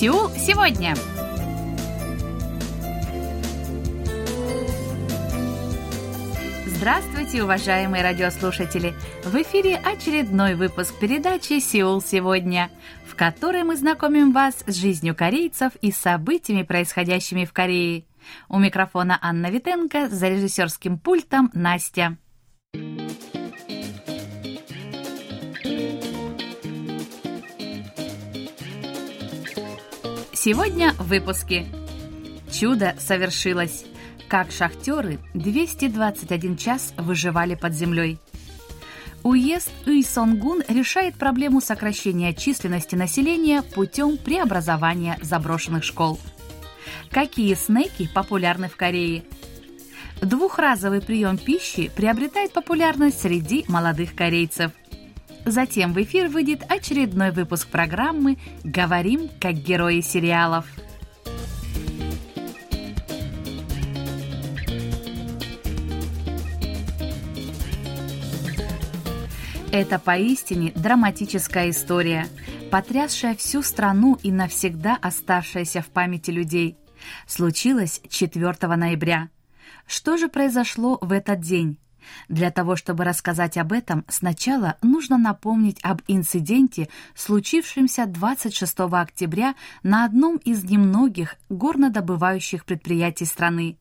Сеул сегодня. Здравствуйте, уважаемые радиослушатели! В эфире очередной выпуск передачи «Сеул сегодня», в которой мы знакомим вас с жизнью корейцев и событиями, происходящими в Корее. У микрофона Анна Витенко, за режиссерским пультом Настя. Сегодня в выпуске. Чудо совершилось. Как шахтеры 221 час выживали под землей. Уезд Уйсонгун решает проблему сокращения численности населения путем преобразования заброшенных школ. Какие снеки популярны в Корее? Двухразовый прием пищи приобретает популярность среди молодых корейцев. Затем в эфир выйдет очередной выпуск программы «Говорим как герои сериалов». Это поистине драматическая история, потрясшая всю страну и навсегда оставшаяся в памяти людей. Случилось 4 ноября. Что же произошло в этот день? Для того, чтобы рассказать об этом, сначала нужно напомнить об инциденте, случившемся 26 октября на одном из немногих горнодобывающих предприятий страны.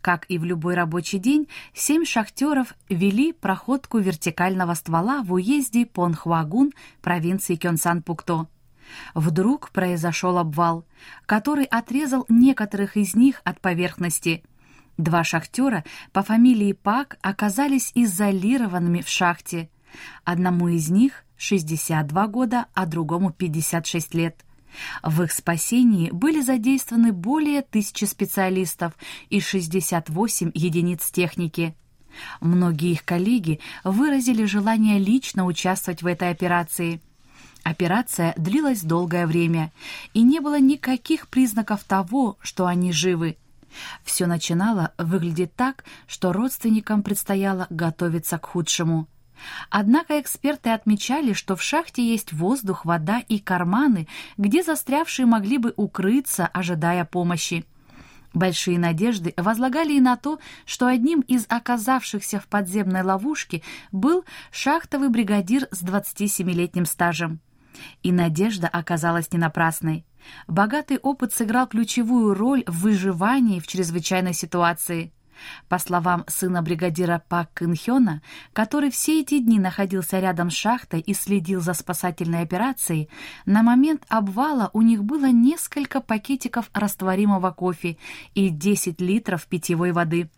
Как и в любой рабочий день, семь шахтеров вели проходку вертикального ствола в уезде Понхуагун провинции Кёнсан-Пукто. Вдруг произошел обвал, который отрезал некоторых из них от поверхности – Два шахтера по фамилии Пак оказались изолированными в шахте. Одному из них 62 года, а другому 56 лет. В их спасении были задействованы более тысячи специалистов и 68 единиц техники. Многие их коллеги выразили желание лично участвовать в этой операции. Операция длилась долгое время, и не было никаких признаков того, что они живы. Все начинало выглядеть так, что родственникам предстояло готовиться к худшему. Однако эксперты отмечали, что в шахте есть воздух, вода и карманы, где застрявшие могли бы укрыться, ожидая помощи. Большие надежды возлагали и на то, что одним из оказавшихся в подземной ловушке был шахтовый бригадир с 27-летним стажем. И надежда оказалась не напрасной. Богатый опыт сыграл ключевую роль в выживании в чрезвычайной ситуации. По словам сына бригадира Пак Кын который все эти дни находился рядом с шахтой и следил за спасательной операцией, на момент обвала у них было несколько пакетиков растворимого кофе и 10 литров питьевой воды.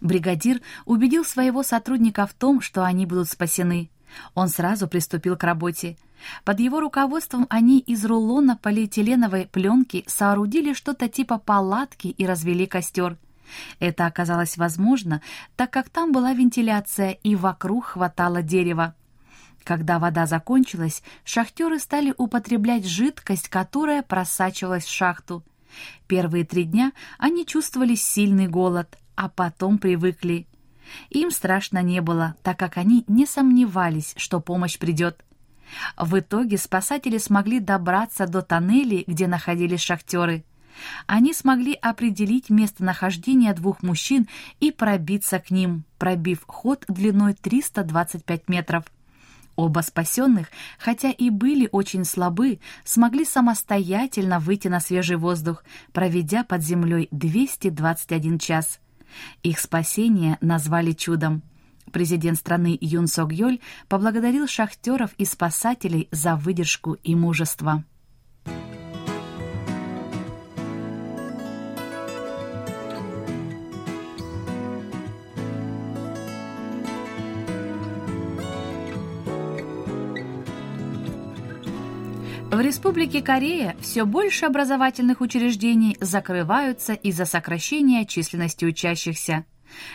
Бригадир убедил своего сотрудника в том, что они будут спасены. Он сразу приступил к работе. Под его руководством они из рулона полиэтиленовой пленки соорудили что-то типа палатки и развели костер. Это оказалось возможно, так как там была вентиляция и вокруг хватало дерева. Когда вода закончилась, шахтеры стали употреблять жидкость, которая просачивалась в шахту. Первые три дня они чувствовали сильный голод, а потом привыкли. Им страшно не было, так как они не сомневались, что помощь придет. В итоге спасатели смогли добраться до тоннелей, где находились шахтеры. Они смогли определить местонахождение двух мужчин и пробиться к ним, пробив ход длиной 325 метров. Оба спасенных, хотя и были очень слабы, смогли самостоятельно выйти на свежий воздух, проведя под землей 221 час. Их спасение назвали чудом. Президент страны Юн Сок Йоль поблагодарил шахтеров и спасателей за выдержку и мужество. В Республике Корея все больше образовательных учреждений закрываются из-за сокращения численности учащихся.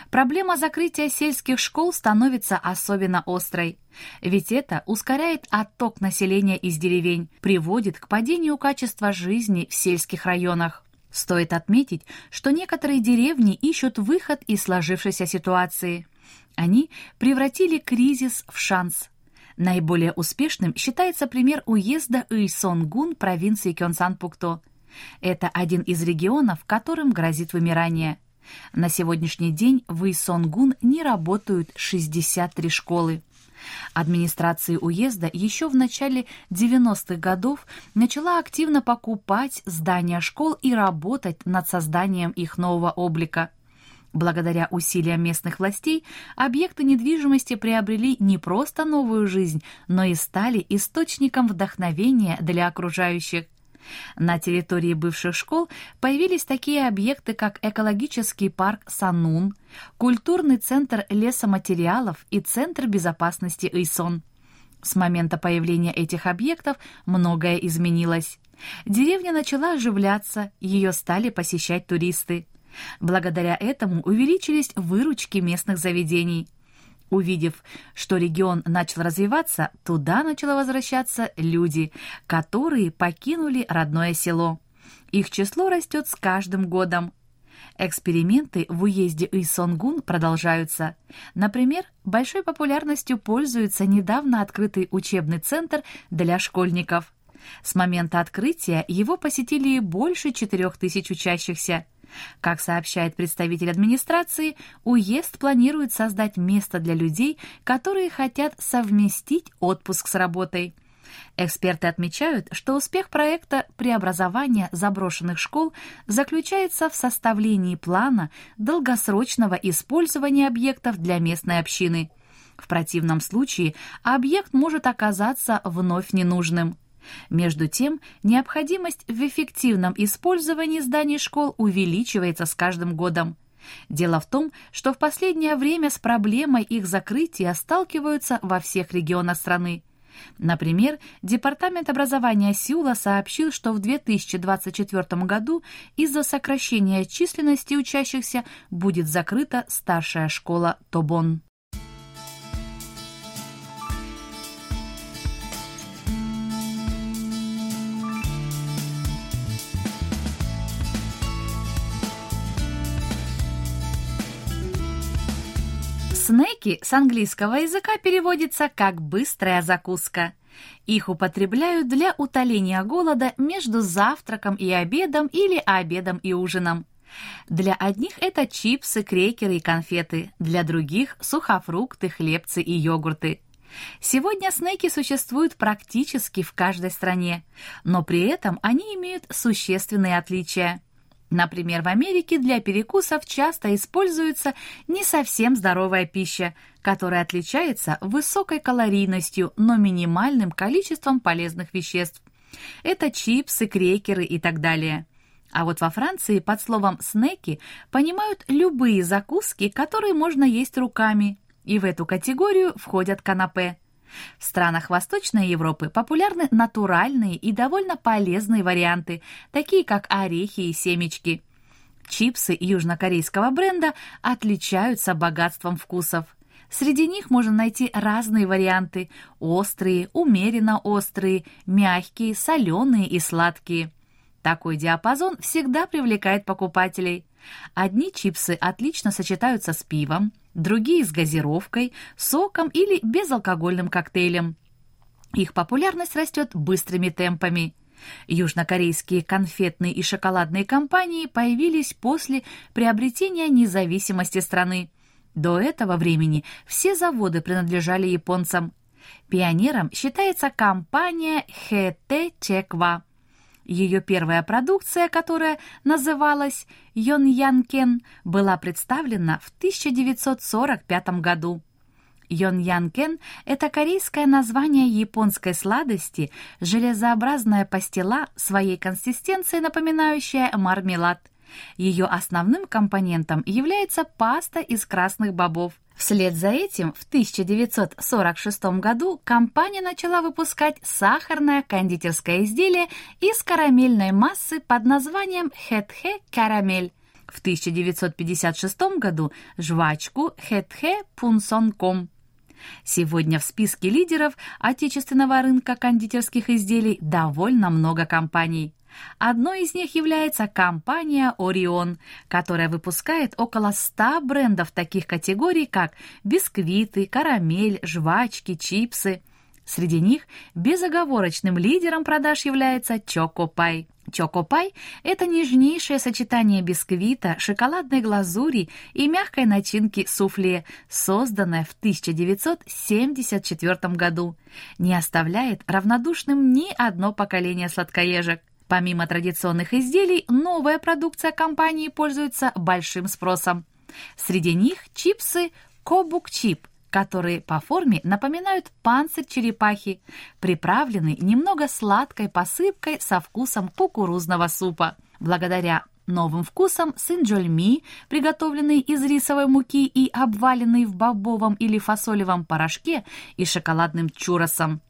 Проблема закрытия сельских школ становится особенно острой, ведь это ускоряет отток населения из деревень, приводит к падению качества жизни в сельских районах. Стоит отметить, что некоторые деревни ищут выход из сложившейся ситуации. Они превратили кризис в шанс – Наиболее успешным считается пример уезда Уйсонгун провинции Кёнсан-Пукто. Это один из регионов, которым грозит вымирание. На сегодняшний день в Уйсонгун не работают 63 школы. Администрация уезда еще в начале 90-х годов начала активно покупать здания школ и работать над созданием их нового облика. Благодаря усилиям местных властей объекты недвижимости приобрели не просто новую жизнь, но и стали источником вдохновения для окружающих. На территории бывших школ появились такие объекты, как экологический парк Санун, культурный центр лесоматериалов и Центр безопасности Исон. С момента появления этих объектов многое изменилось. Деревня начала оживляться, ее стали посещать туристы. Благодаря этому увеличились выручки местных заведений. Увидев, что регион начал развиваться, туда начало возвращаться люди, которые покинули родное село. Их число растет с каждым годом. Эксперименты в уезде Исонгун продолжаются. Например, большой популярностью пользуется недавно открытый учебный центр для школьников. С момента открытия его посетили больше 4000 учащихся – как сообщает представитель администрации, уезд планирует создать место для людей, которые хотят совместить отпуск с работой. Эксперты отмечают, что успех проекта преобразования заброшенных школ заключается в составлении плана долгосрочного использования объектов для местной общины. В противном случае объект может оказаться вновь ненужным. Между тем, необходимость в эффективном использовании зданий школ увеличивается с каждым годом. Дело в том, что в последнее время с проблемой их закрытия сталкиваются во всех регионах страны. Например, Департамент образования Сеула сообщил, что в 2024 году из-за сокращения численности учащихся будет закрыта старшая школа Тобон. Снеки с английского языка переводится как «быстрая закуска». Их употребляют для утоления голода между завтраком и обедом или обедом и ужином. Для одних это чипсы, крекеры и конфеты, для других – сухофрукты, хлебцы и йогурты. Сегодня снеки существуют практически в каждой стране, но при этом они имеют существенные отличия – Например, в Америке для перекусов часто используется не совсем здоровая пища, которая отличается высокой калорийностью, но минимальным количеством полезных веществ. Это чипсы, крекеры и так далее. А вот во Франции под словом «снеки» понимают любые закуски, которые можно есть руками, и в эту категорию входят канапе – в странах Восточной Европы популярны натуральные и довольно полезные варианты, такие как орехи и семечки. Чипсы южнокорейского бренда отличаются богатством вкусов. Среди них можно найти разные варианты – острые, умеренно острые, мягкие, соленые и сладкие. Такой диапазон всегда привлекает покупателей. Одни чипсы отлично сочетаются с пивом, другие с газировкой, соком или безалкогольным коктейлем. Их популярность растет быстрыми темпами. Южнокорейские конфетные и шоколадные компании появились после приобретения независимости страны. До этого времени все заводы принадлежали японцам. Пионером считается компания Хэте Чеква. Ее первая продукция, которая называлась «Йон Янкен», была представлена в 1945 году. Йон Янкен – это корейское название японской сладости, железообразная пастила, своей консистенцией напоминающая мармелад. Ее основным компонентом является паста из красных бобов – Вслед за этим в 1946 году компания начала выпускать сахарное кондитерское изделие из карамельной массы под названием «Хэтхэ карамель». В 1956 году жвачку «Хэтхэ пунсонком». Сегодня в списке лидеров отечественного рынка кондитерских изделий довольно много компаний. Одной из них является компания Orion, которая выпускает около 100 брендов таких категорий, как бисквиты, карамель, жвачки, чипсы. Среди них безоговорочным лидером продаж является Чоко-пай. Чоко-пай – это нежнейшее сочетание бисквита, шоколадной глазури и мягкой начинки суфле, созданное в 1974 году. Не оставляет равнодушным ни одно поколение сладкоежек. Помимо традиционных изделий, новая продукция компании пользуется большим спросом. Среди них чипсы «Кобук-чип», которые по форме напоминают панцирь черепахи, приправленный немного сладкой посыпкой со вкусом кукурузного супа. Благодаря новым вкусам синджольми, приготовленный из рисовой муки и обваленный в бобовом или фасолевом порошке и шоколадным чуросом.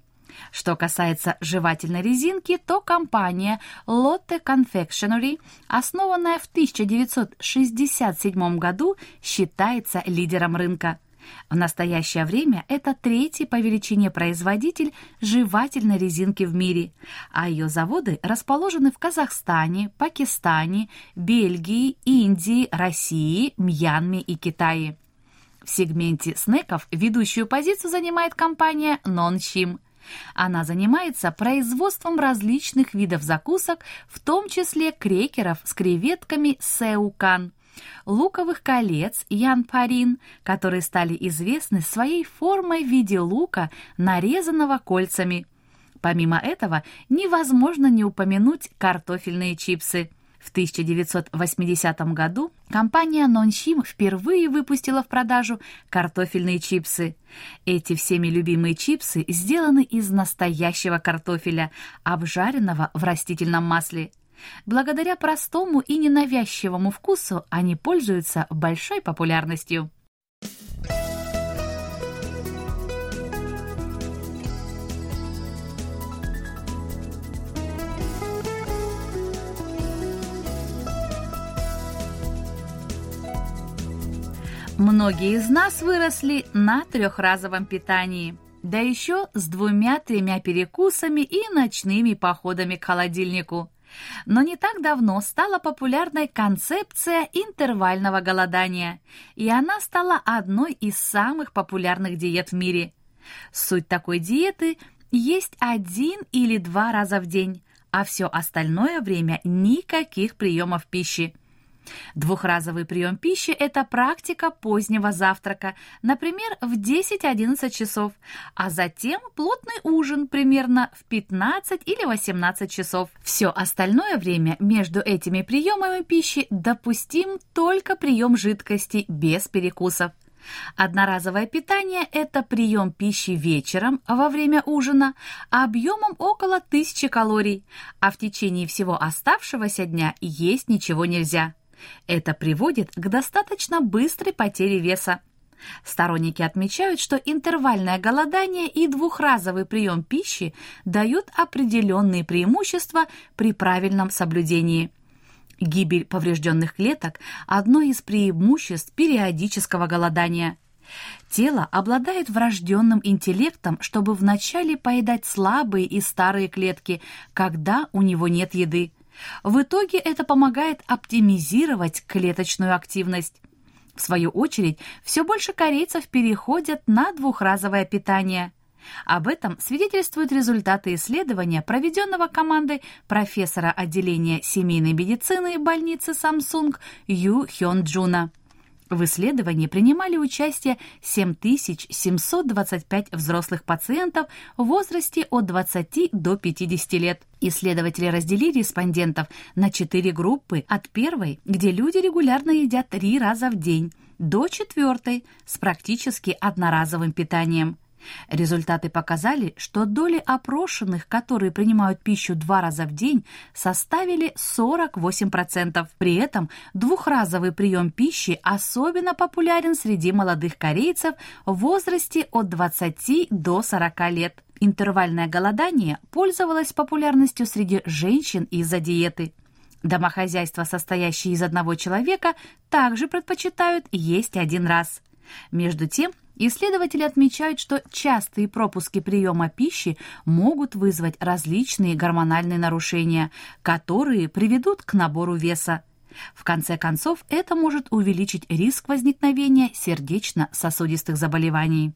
Что касается жевательной резинки, то компания Lotte Confectionery, основанная в 1967 году, считается лидером рынка. В настоящее время это третий по величине производитель жевательной резинки в мире, а ее заводы расположены в Казахстане, Пакистане, Бельгии, Индии, России, Мьянме и Китае. В сегменте снеков ведущую позицию занимает компания Nonchim. Она занимается производством различных видов закусок, в том числе крекеров с креветками Сеукан – луковых колец Ян-Парин, которые стали известны своей формой в виде лука, нарезанного кольцами. Помимо этого, невозможно не упомянуть картофельные чипсы. В 1980 году компания Нонщим впервые выпустила в продажу картофельные чипсы. Эти всеми любимые чипсы сделаны из настоящего картофеля, обжаренного в растительном масле. Благодаря простому и ненавязчивому вкусу они пользуются большой популярностью. Многие из нас выросли на трехразовом питании, да еще с двумя-тремя перекусами и ночными походами к холодильнику. Но не так давно стала популярной концепция интервального голодания, и она стала одной из самых популярных диет в мире. Суть такой диеты – есть один или два раза в день, а все остальное время никаких приемов пищи – Двухразовый прием пищи – это практика позднего завтрака, например, в 10-11 часов, а затем плотный ужин примерно в 15 или 18 часов. Все остальное время между этими приемами пищи допустим только прием жидкости без перекусов. Одноразовое питание – это прием пищи вечером во время ужина объемом около 1000 калорий, а в течение всего оставшегося дня есть ничего нельзя. Это приводит к достаточно быстрой потере веса. Сторонники отмечают, что интервальное голодание и двухразовый прием пищи дают определенные преимущества при правильном соблюдении. Гибель поврежденных клеток – одно из преимуществ периодического голодания. Тело обладает врожденным интеллектом, чтобы вначале поедать слабые и старые клетки, когда у него нет еды – в итоге это помогает оптимизировать клеточную активность. В свою очередь, все больше корейцев переходят на двухразовое питание. Об этом свидетельствуют результаты исследования, проведенного командой профессора отделения семейной медицины больницы Samsung Ю Хён Джуна. В исследовании принимали участие 7725 взрослых пациентов в возрасте от 20 до 50 лет. Исследователи разделили респондентов на четыре группы от первой, где люди регулярно едят три раза в день, до четвертой с практически одноразовым питанием. Результаты показали, что доли опрошенных, которые принимают пищу два раза в день, составили 48%. При этом двухразовый прием пищи особенно популярен среди молодых корейцев в возрасте от 20 до 40 лет. Интервальное голодание пользовалось популярностью среди женщин из-за диеты. Домохозяйства, состоящие из одного человека, также предпочитают есть один раз. Между тем, Исследователи отмечают, что частые пропуски приема пищи могут вызвать различные гормональные нарушения, которые приведут к набору веса. В конце концов, это может увеличить риск возникновения сердечно-сосудистых заболеваний.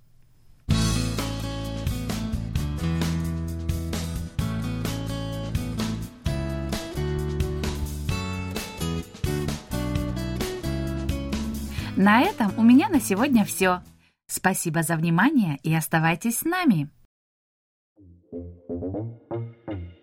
На этом у меня на сегодня все. Спасибо за внимание и оставайтесь с нами. Thank you.